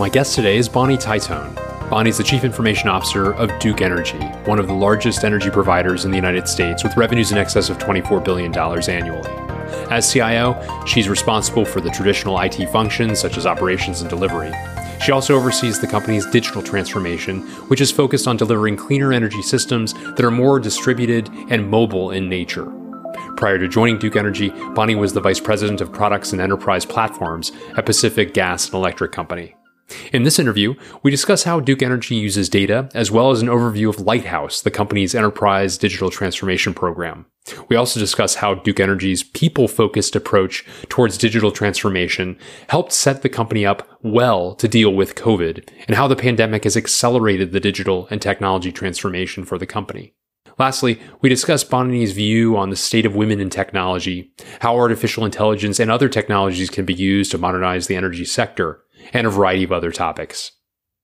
My guest today is Bonnie Titone. Bonnie's the Chief Information Officer of Duke Energy, one of the largest energy providers in the United States, with revenues in excess of $24 billion annually. As CIO, she's responsible for the traditional IT functions such as operations and delivery. She also oversees the company's digital transformation, which is focused on delivering cleaner energy systems that are more distributed and mobile in nature. Prior to joining Duke Energy, Bonnie was the Vice President of Products and Enterprise Platforms at Pacific Gas and Electric Company. In this interview, we discuss how Duke Energy uses data, as well as an overview of Lighthouse, the company's enterprise digital transformation program. We also discuss how Duke Energy's people focused approach towards digital transformation helped set the company up well to deal with COVID, and how the pandemic has accelerated the digital and technology transformation for the company. Lastly, we discuss Bonnie's view on the state of women in technology, how artificial intelligence and other technologies can be used to modernize the energy sector, and a variety of other topics.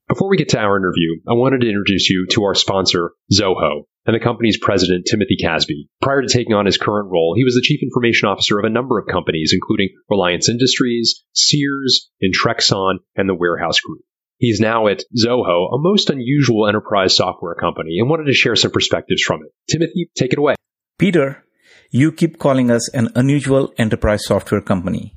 Before we get to our interview, I wanted to introduce you to our sponsor, Zoho, and the company's president, Timothy Casby. Prior to taking on his current role, he was the chief information officer of a number of companies, including Reliance Industries, Sears, Intrexon, and the Warehouse Group. He's now at Zoho, a most unusual enterprise software company, and wanted to share some perspectives from it. Timothy, take it away. Peter, you keep calling us an unusual enterprise software company.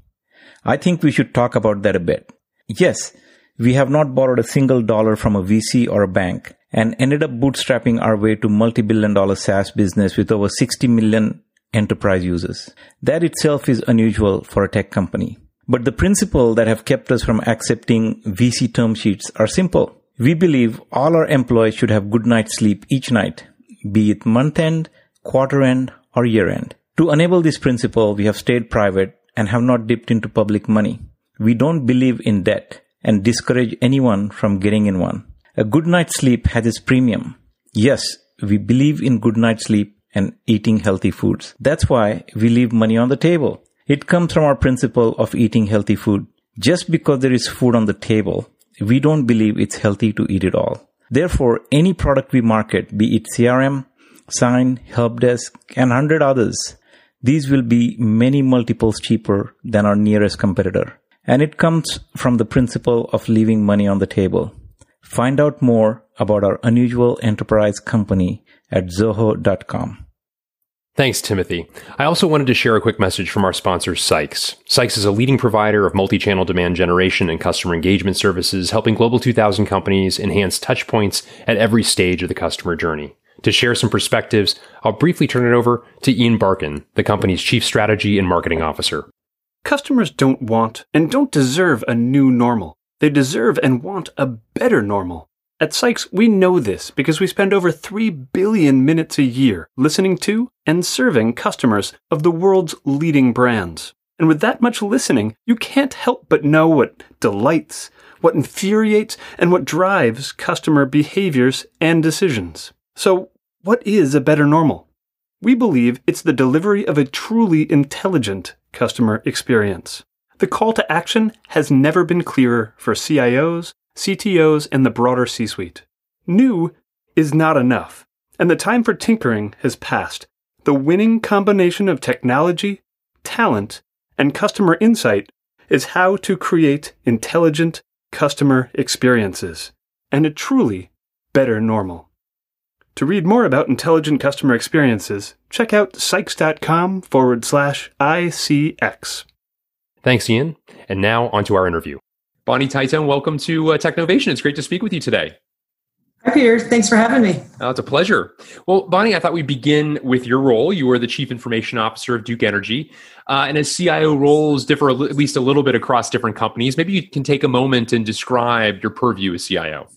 I think we should talk about that a bit. Yes, we have not borrowed a single dollar from a VC or a bank and ended up bootstrapping our way to multi-billion dollar SaaS business with over 60 million enterprise users. That itself is unusual for a tech company. But the principle that have kept us from accepting VC term sheets are simple. We believe all our employees should have good night's sleep each night, be it month end, quarter end, or year end. To enable this principle, we have stayed private and have not dipped into public money. We don't believe in debt and discourage anyone from getting in one. A good night's sleep has its premium. Yes, we believe in good night's sleep and eating healthy foods. That's why we leave money on the table. It comes from our principle of eating healthy food. Just because there is food on the table, we don't believe it's healthy to eat it all. Therefore, any product we market, be it CRM, Sign, Helpdesk, and 100 others, these will be many multiples cheaper than our nearest competitor. And it comes from the principle of leaving money on the table. Find out more about our unusual enterprise company at zoho.com. Thanks, Timothy. I also wanted to share a quick message from our sponsor, Sykes. Sykes is a leading provider of multi channel demand generation and customer engagement services, helping Global 2000 companies enhance touchpoints at every stage of the customer journey. To share some perspectives, I'll briefly turn it over to Ian Barkin, the company's Chief Strategy and Marketing Officer. Customers don't want and don't deserve a new normal. They deserve and want a better normal. At Sykes, we know this because we spend over 3 billion minutes a year listening to and serving customers of the world's leading brands. And with that much listening, you can't help but know what delights, what infuriates, and what drives customer behaviors and decisions. So, what is a better normal? We believe it's the delivery of a truly intelligent customer experience. The call to action has never been clearer for CIOs, CTOs, and the broader C suite. New is not enough, and the time for tinkering has passed. The winning combination of technology, talent, and customer insight is how to create intelligent customer experiences and a truly better normal. To read more about intelligent customer experiences, check out sykes.com forward slash ICX. Thanks, Ian. And now on to our interview. Bonnie Titone, welcome to uh, Technovation. It's great to speak with you today. Hi, Peter. Thanks for having me. Oh, it's a pleasure. Well, Bonnie, I thought we'd begin with your role. You are the Chief Information Officer of Duke Energy. Uh, and as CIO roles differ at least a little bit across different companies, maybe you can take a moment and describe your purview as CIO.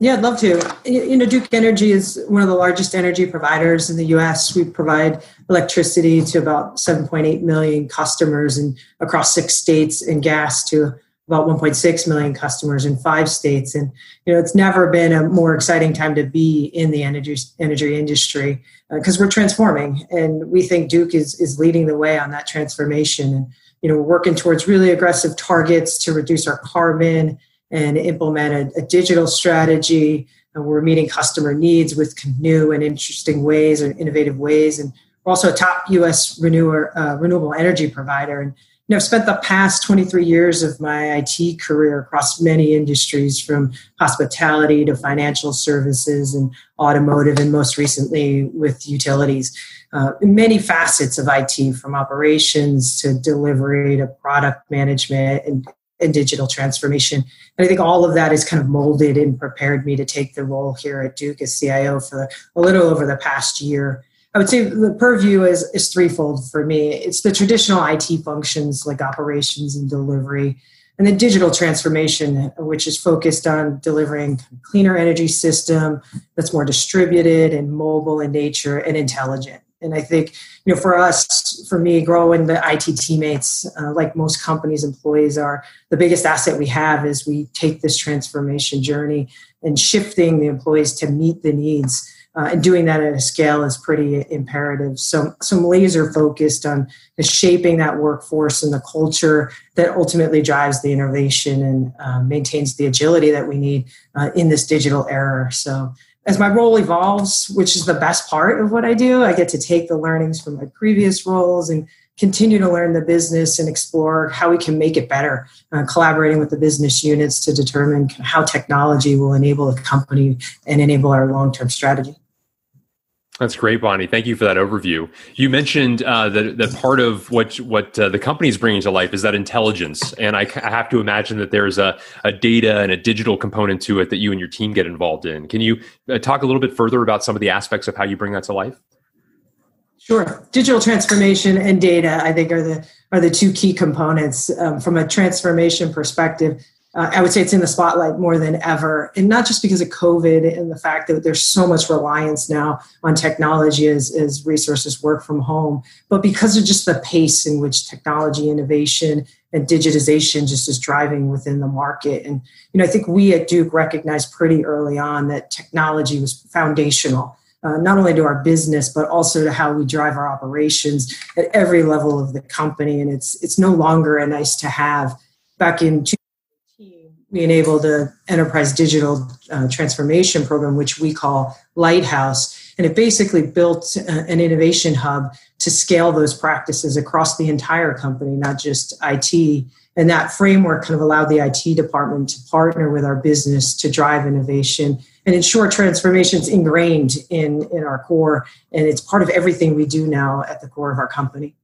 Yeah, I'd love to. You know, Duke Energy is one of the largest energy providers in the U.S. We provide electricity to about 7.8 million customers and across six states, and gas to about 1.6 million customers in five states. And you know, it's never been a more exciting time to be in the energy energy industry because uh, we're transforming, and we think Duke is is leading the way on that transformation. And you know, we're working towards really aggressive targets to reduce our carbon and implemented a, digital strategy. And we're meeting customer needs with new and interesting ways and innovative ways. And we're also a top U.S. Renewer, uh, renewable energy provider. And you know, I've spent the past 23 years of my IT career across many industries, from hospitality to financial services and automotive, and most recently with utilities. Uh, many facets of IT, from operations to delivery to product management and and digital transformation. And I think all of that is kind of molded and prepared me to take the role here at Duke as CIO for a little over the past year. I would say the purview is, is threefold for me. It's the traditional IT functions like operations and delivery, and the digital transformation, which is focused on delivering cleaner energy system that's more distributed and mobile in nature and intelligent. And I think, you know, for us, for me, growing the IT teammates, uh, like most companies' employees are, the biggest asset we have is we take this transformation journey and shifting the employees to meet the needs. Uh, and doing that at a scale is pretty imperative. So, some laser focused on shaping that workforce and the culture that ultimately drives the innovation and uh, maintains the agility that we need uh, in this digital era. So, as my role evolves, which is the best part of what I do, I get to take the learnings from my previous roles and continue to learn the business and explore how we can make it better, uh, collaborating with the business units to determine how technology will enable the company and enable our long term strategy. That's great, Bonnie. Thank you for that overview. You mentioned uh, that that part of what what uh, the company is bringing to life is that intelligence, and I, I, have to imagine that there's a, a data and a digital component to it that you and your team get involved in. Can you uh, talk a little bit further about some of the aspects of how you bring that to life? Sure. Digital transformation and data, I think, are the are the two key components um, from a transformation perspective uh, I would say it's in the spotlight more than ever. And not just because of COVID and the fact that there's so much reliance now on technology as, as resources work from home, but because of just the pace in which technology innovation and digitization just is driving within the market. And, you know, I think we at Duke recognized pretty early on that technology was foundational. Uh, not only to our business but also to how we drive our operations at every level of the company and it's it's no longer a nice to have back in we enabled the enterprise digital uh, transformation program, which we call Lighthouse. And it basically built uh, an innovation hub to scale those practices across the entire company, not just IT. And that framework kind of allowed the IT department to partner with our business to drive innovation and ensure transformation is ingrained in, in our core. And it's part of everything we do now at the core of our company.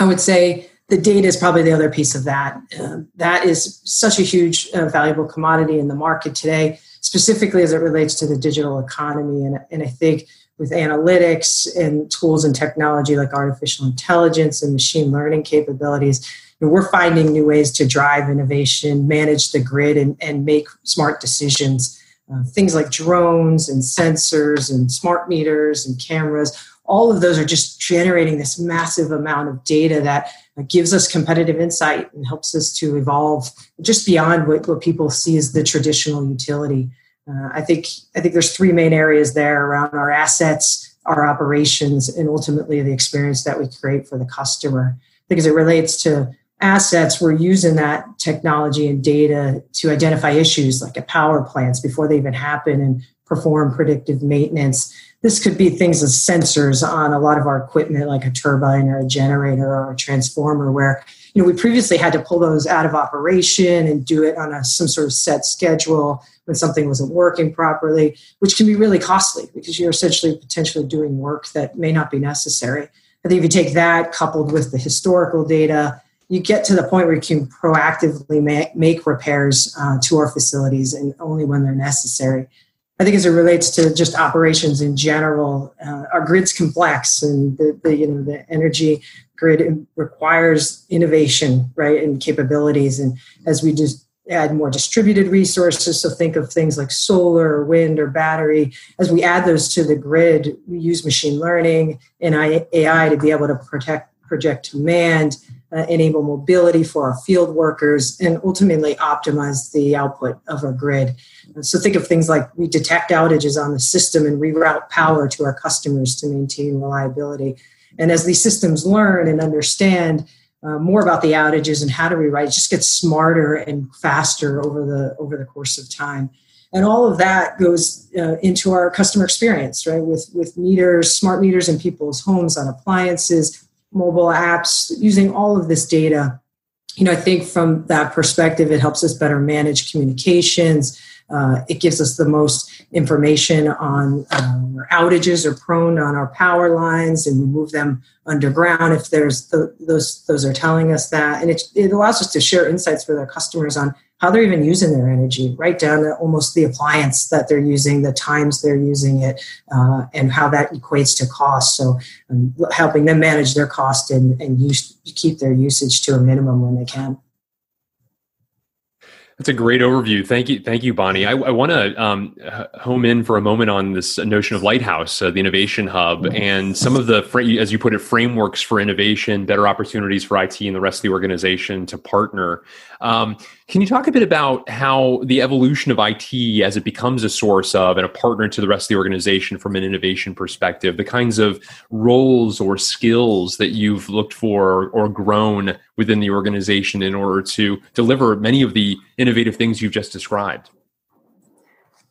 I would say the data is probably the other piece of that. Uh, that is such a huge, uh, valuable commodity in the market today, specifically as it relates to the digital economy. And, and I think with analytics and tools and technology like artificial intelligence and machine learning capabilities, you know, we're finding new ways to drive innovation, manage the grid, and, and make smart decisions. Uh, things like drones and sensors and smart meters and cameras all of those are just generating this massive amount of data that gives us competitive insight and helps us to evolve just beyond what, what people see as the traditional utility. Uh, I think I think there's three main areas there around our assets, our operations, and ultimately the experience that we create for the customer. Because it relates to assets, we're using that technology and data to identify issues like at power plants before they even happen and perform predictive maintenance this could be things as sensors on a lot of our equipment, like a turbine or a generator or a transformer, where you know we previously had to pull those out of operation and do it on a some sort of set schedule when something wasn't working properly, which can be really costly because you're essentially potentially doing work that may not be necessary. I think if you take that coupled with the historical data, you get to the point where you can proactively make, repairs uh, to our facilities and only when they're necessary. I think as it relates to just operations in general, uh, our grid's complex, and the, the, you know the energy grid requires innovation, right, and capabilities. And as we just add more distributed resources, so think of things like solar, or wind, or battery. As we add those to the grid, we use machine learning and AI to be able to protect project demand uh, enable mobility for our field workers, and ultimately optimize the output of our grid. So think of things like we detect outages on the system and reroute power to our customers to maintain reliability. And as these systems learn and understand uh, more about the outages and how to rewrite, it just gets smarter and faster over the over the course of time. And all of that goes uh, into our customer experience, right? With with meters, smart meters in people's homes, on appliances, mobile apps, using all of this data. You know, I think from that perspective, it helps us better manage communications. Uh, it gives us the most information on uh, outages are prone on our power lines, and we move them underground if there's the, those those are telling us that, and it, it allows us to share insights with our customers on how they're even using their energy, right down to almost the appliance that they're using, the times they're using it, uh, and how that equates to cost. So, um, helping them manage their cost and, and use, keep their usage to a minimum when they can. That's a great overview. Thank you, thank you, Bonnie. I, I want to um, home in for a moment on this notion of Lighthouse, uh, the innovation hub, and some of the, as you put it, frameworks for innovation, better opportunities for IT and the rest of the organization to partner. Um, can you talk a bit about how the evolution of IT as it becomes a source of and a partner to the rest of the organization from an innovation perspective, the kinds of roles or skills that you've looked for or grown within the organization in order to deliver many of the innovative things you've just described?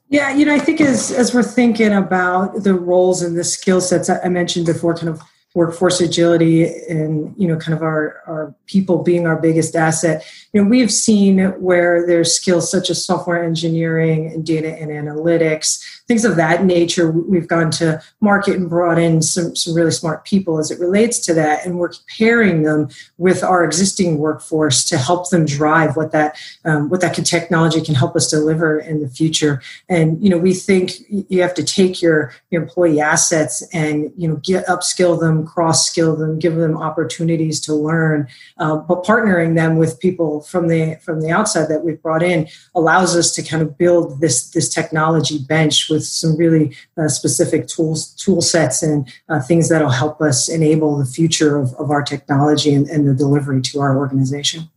Yeah, you know, I think as as we're thinking about the roles and the skill sets I mentioned before, kind of workforce agility and you know kind of our, our people being our biggest asset you know we've seen where there's skills such as software engineering and data and analytics things of that nature we've gone to market and brought in some, some really smart people as it relates to that and we're pairing them with our existing workforce to help them drive what that um, what that technology can help us deliver in the future and you know we think you have to take your, your employee assets and you know get upskill them cross skill them, give them opportunities to learn. Uh, but partnering them with people from the from the outside that we've brought in allows us to kind of build this this technology bench with some really uh, specific tools tool sets and uh, things that'll help us enable the future of, of our technology and, and the delivery to our organization.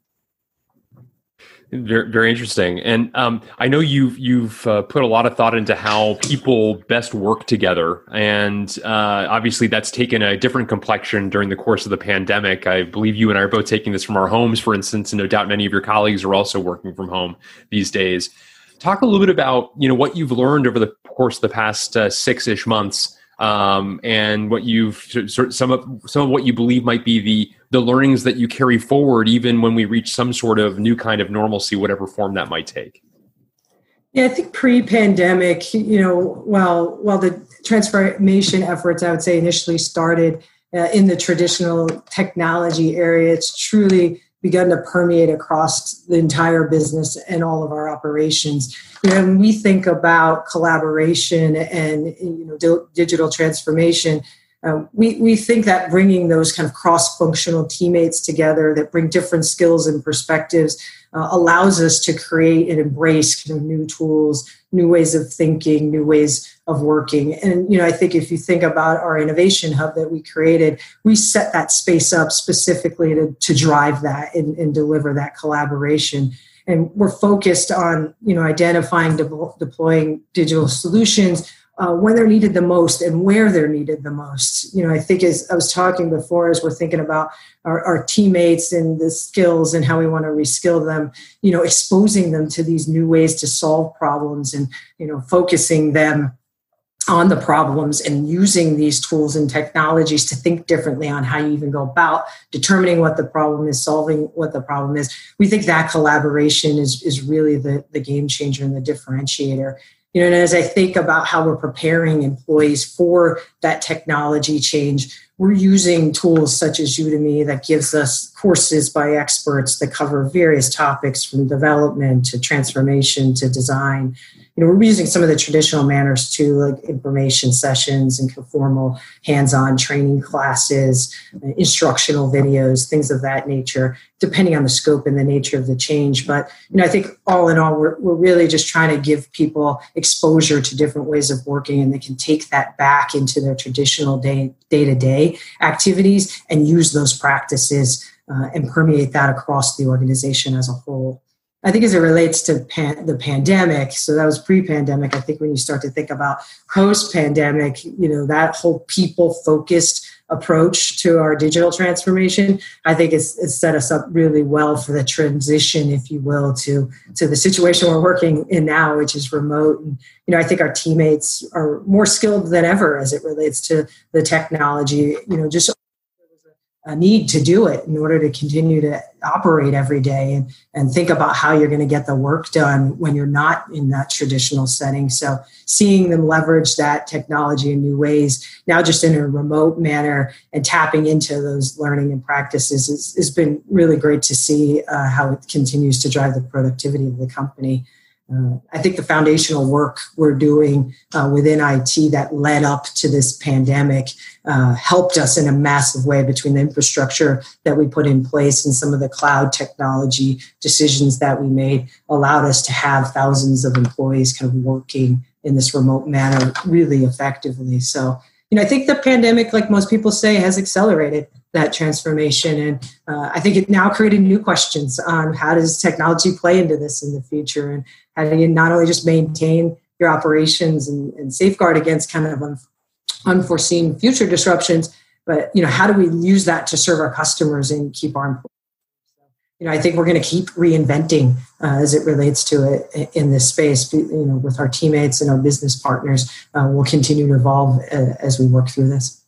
Very, very interesting. And um, I know you've you've uh, put a lot of thought into how people best work together, and uh, obviously that's taken a different complexion during the course of the pandemic. I believe you and I are both taking this from our homes, for instance, and no doubt many of your colleagues are also working from home these days. Talk a little bit about you know what you've learned over the course of the past uh, six ish months um, and what you've sort of some of some of what you believe might be the the learnings that you carry forward, even when we reach some sort of new kind of normalcy, whatever form that might take. Yeah, I think pre-pandemic, you know, while while the transformation efforts, I would say, initially started uh, in the traditional technology area, it's truly begun to permeate across the entire business and all of our operations. You know, when we think about collaboration and you know di- digital transformation, uh, we, we think that bringing those kind of cross-functional teammates together that bring different skills and perspectives uh, allows us to create and embrace kind of new tools new ways of thinking new ways of working. And you know i think if you think about our innovation hub that we created we set that space up specifically to, to drive that and, and deliver that collaboration. And we're focused on you know identifying de- deploying digital solutions uh, when they're needed the most and where they're needed the most. You know, I think as I was talking before, as we're thinking about our, our, teammates and the skills and how we want to reskill them, you know, exposing them to these new ways to solve problems and, you know, focusing them on the problems and using these tools and technologies to think differently on how you even go about determining what the problem is, solving what the problem is. We think that collaboration is, is really the, the game changer and the differentiator you know and as i think about how we're preparing employees for that technology change we're using tools such as udemy that gives us courses by experts that cover various topics from development to transformation to design you know, we're using some of the traditional manners too, like information sessions and formal hands-on training classes, instructional videos, things of that nature, depending on the scope and the nature of the change. But you know, I think all in all, we're we're really just trying to give people exposure to different ways of working, and they can take that back into their traditional day day to day activities and use those practices uh, and permeate that across the organization as a whole. I think as it relates to pan- the pandemic, so that was pre-pandemic. I think when you start to think about post-pandemic, you know that whole people-focused approach to our digital transformation, I think it's, it's set us up really well for the transition, if you will, to to the situation we're working in now, which is remote. And you know, I think our teammates are more skilled than ever as it relates to the technology. You know, just need to do it in order to continue to operate every day and, and think about how you're going to get the work done when you're not in that traditional setting. So seeing them leverage that technology in new ways, now just in a remote manner and tapping into those learning and practices has been really great to see uh, how it continues to drive the productivity of the company. Uh, I think the foundational work we're doing uh, within IT that led up to this pandemic uh, helped us in a massive way between the infrastructure that we put in place and some of the cloud technology decisions that we made allowed us to have thousands of employees kind of working in this remote manner really effectively. So, you know, I think the pandemic, like most people say, has accelerated that transformation. And uh, I think it now created new questions on how does technology play into this in the future and how do you not only just maintain your operations and, and safeguard against kind of un, unforeseen future disruptions, but you know how do we use that to serve our customers and keep our employees? You know, I think we're going to keep reinventing uh, as it relates to it in this space. You know, with our teammates and our business partners, uh, we'll continue to evolve uh, as we work through this.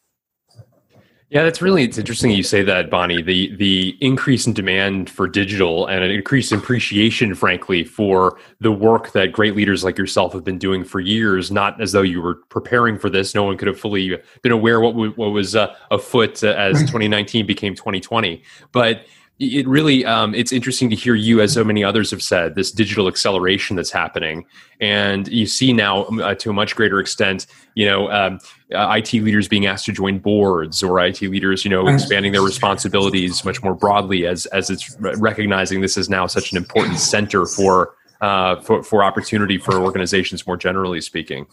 Yeah, that's really it's interesting you say that, Bonnie. The the increase in demand for digital and an increase in appreciation, frankly, for the work that great leaders like yourself have been doing for years. Not as though you were preparing for this; no one could have fully been aware what what was uh, afoot uh, as 2019 became 2020. But it really um, it's interesting to hear you as so many others have said this digital acceleration that's happening and you see now um, uh, to a much greater extent you know um, uh, it leaders being asked to join boards or it leaders you know expanding their responsibilities much more broadly as as it's recognizing this is now such an important center for uh, for, for opportunity for organizations more generally speaking.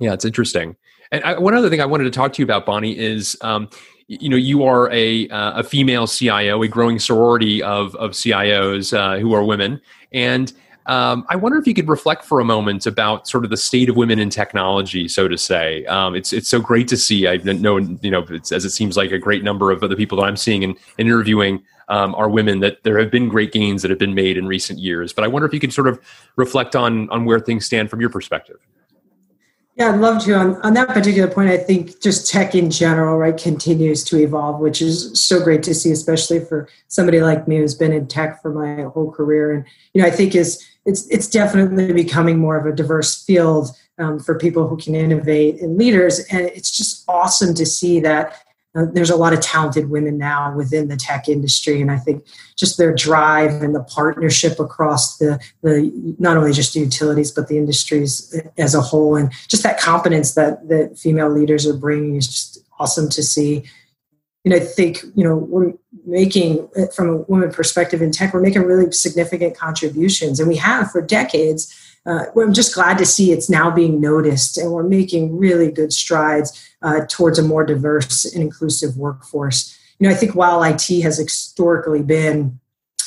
Yeah it's interesting. And I, one other thing i wanted to talk to you about bonnie is um, you know you are a uh, a female CIO, a growing sorority of of CIOs uh, who are women, and um, I wonder if you could reflect for a moment about sort of the state of women in technology, so to say. Um, it's it's so great to see. I know you know as it seems like a great number of the people that I'm seeing and, interviewing um, are women. That there have been great gains that have been made in recent years. But I wonder if you could sort of reflect on on where things stand from your perspective. Yeah, I'd love to. On, on that particular point, I think just tech in general, right, continues to evolve, which is so great to see, especially for somebody like me who's been in tech for my whole career. And you know, I think is it's it's definitely becoming more of a diverse field um, for people who can innovate and leaders. And it's just awesome to see that uh, there's a lot of talented women now within the tech industry. And i think just their drive and the partnership across the, the not only just the utilities but the industries as a whole. And just that competence that that female leaders are bringing is just awesome to see. And i think you know we're making from a woman perspective in tech we're making really significant contributions and we have for decades uh, I'm just glad to see it's now being noticed, and we're making really good strides uh, towards a more diverse and inclusive workforce. You know, I think while IT has historically been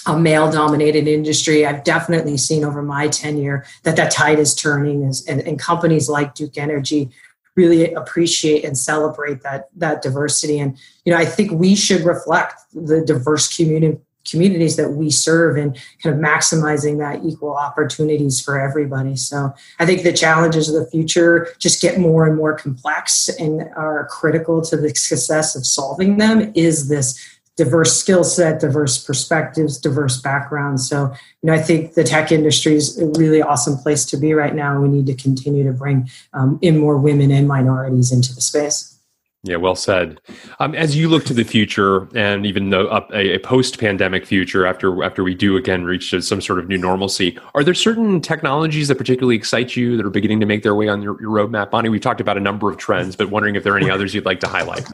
a male dominated industry, I've definitely seen over my tenure that that tide is turning, and, and companies like Duke Energy really appreciate and celebrate that that diversity and you know i think we should reflect the diverse community communities that we serve and kind of maximizing that equal opportunities for everybody. So I think the challenges of the future just get more and more complex and are critical to the success of solving them is this diverse skill set, diverse perspectives, diverse backgrounds. So, you know, I think the tech industry is a really awesome place to be right now. We need to continue to bring um, in more women and minorities into the space. Yeah, well said. Um, as you look to the future, and even though a, a, post-pandemic future, after after we do again reach some sort of new normalcy, are there certain technologies that particularly excite you that are beginning to make their way on your, your roadmap? Bonnie, we've talked about a number of trends, but wondering if there are any others you'd like to highlight.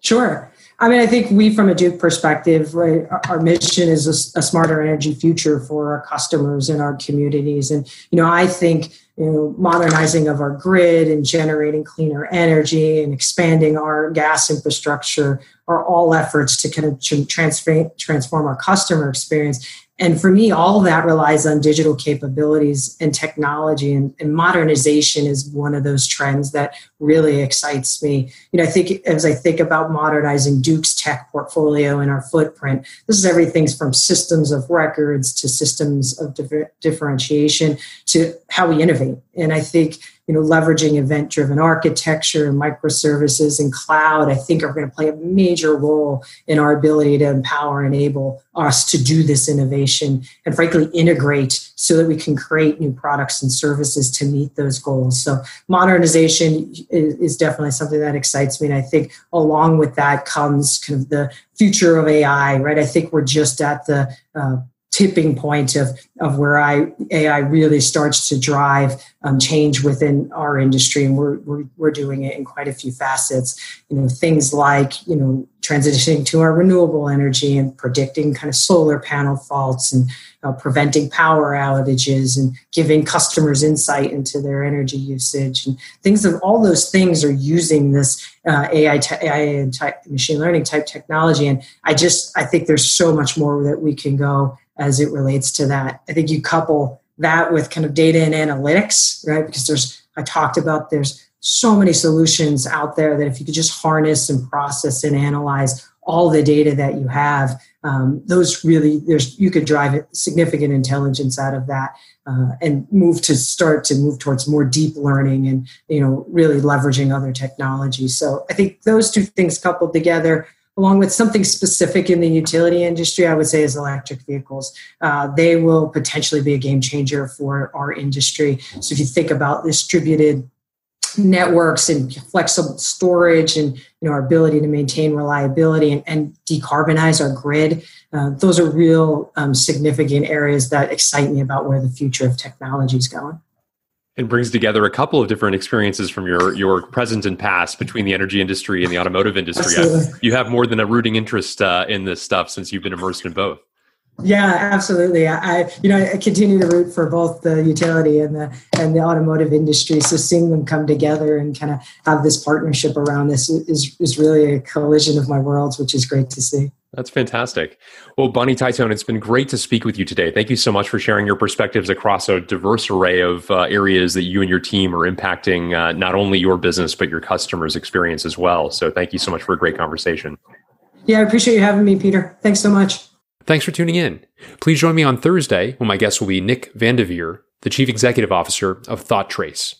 Sure. I mean, I think we, from a Duke perspective, right, our, mission is a, a, smarter energy future for our customers and our communities. And, you know, I think, you know, modernizing of our grid and generating cleaner energy and expanding our gas infrastructure are all efforts to kind of transform our customer experience and for me all that relies on digital capabilities and technology and, and, modernization is one of those trends that really excites me. You know i think as i think about modernizing duke's tech portfolio and our footprint this is everything from systems of records to systems of differentiation to how we innovate. And i think you know, leveraging event-driven architecture, and microservices, and cloud, I think are going to play a major role in our ability to empower, and enable us to do this innovation, and frankly, integrate so that we can create new products and services to meet those goals. So, modernization is, is definitely something that excites me, and I think along with that comes kind of the future of AI. Right? I think we're just at the uh, tipping point of, of where I, AI really starts to drive um, change within our industry. And we're, we're, we're doing it in quite a few facets. You know, things like, you know, transitioning to our renewable energy and predicting kind of solar panel faults and uh, preventing power outages and giving customers insight into their energy usage and things of all those things are using this uh, AI, te- AI and type, machine learning type technology. And I just, I think there's so much more that we can go as it relates to that. I think you couple that with kind of data and analytics, right? Because there's, I talked about there's so many solutions out there that if you could just harness and process and analyze all the data that you have, um, those really there's you could drive significant intelligence out of that uh, and move to start to move towards more deep learning and you know really leveraging other technologies. So I think those two things coupled together along with something specific in the utility industry, I would say is electric vehicles. Uh, they will potentially be a game changer for our industry. So if you think about distributed networks and flexible storage and you know our ability to maintain reliability and, and decarbonize our grid uh, those are real um, significant areas that excite me about where the future of technology is going and brings together a couple of different experiences from your your present and past between the energy industry and the automotive industry. you have more than a rooting interest uh, in this stuff since you've been immersed in both. Yeah, absolutely. I, you know, I continue to root for both the utility and the and the automotive industry. So seeing them come together and kind of have this partnership around this is is really a collision of my worlds, which is great to see. That's fantastic. Well, Bonnie Titone, it's been great to speak with you today. Thank you so much for sharing your perspectives across a diverse array of uh, areas that you and your team are impacting uh, not only your business, but your customers' experience as well. So thank you so much for a great conversation. Yeah, I appreciate you having me, Peter. Thanks so much. Thanks for tuning in. Please join me on Thursday when my guest will be Nick Vandivere, the Chief Executive Officer of ThoughtTrace.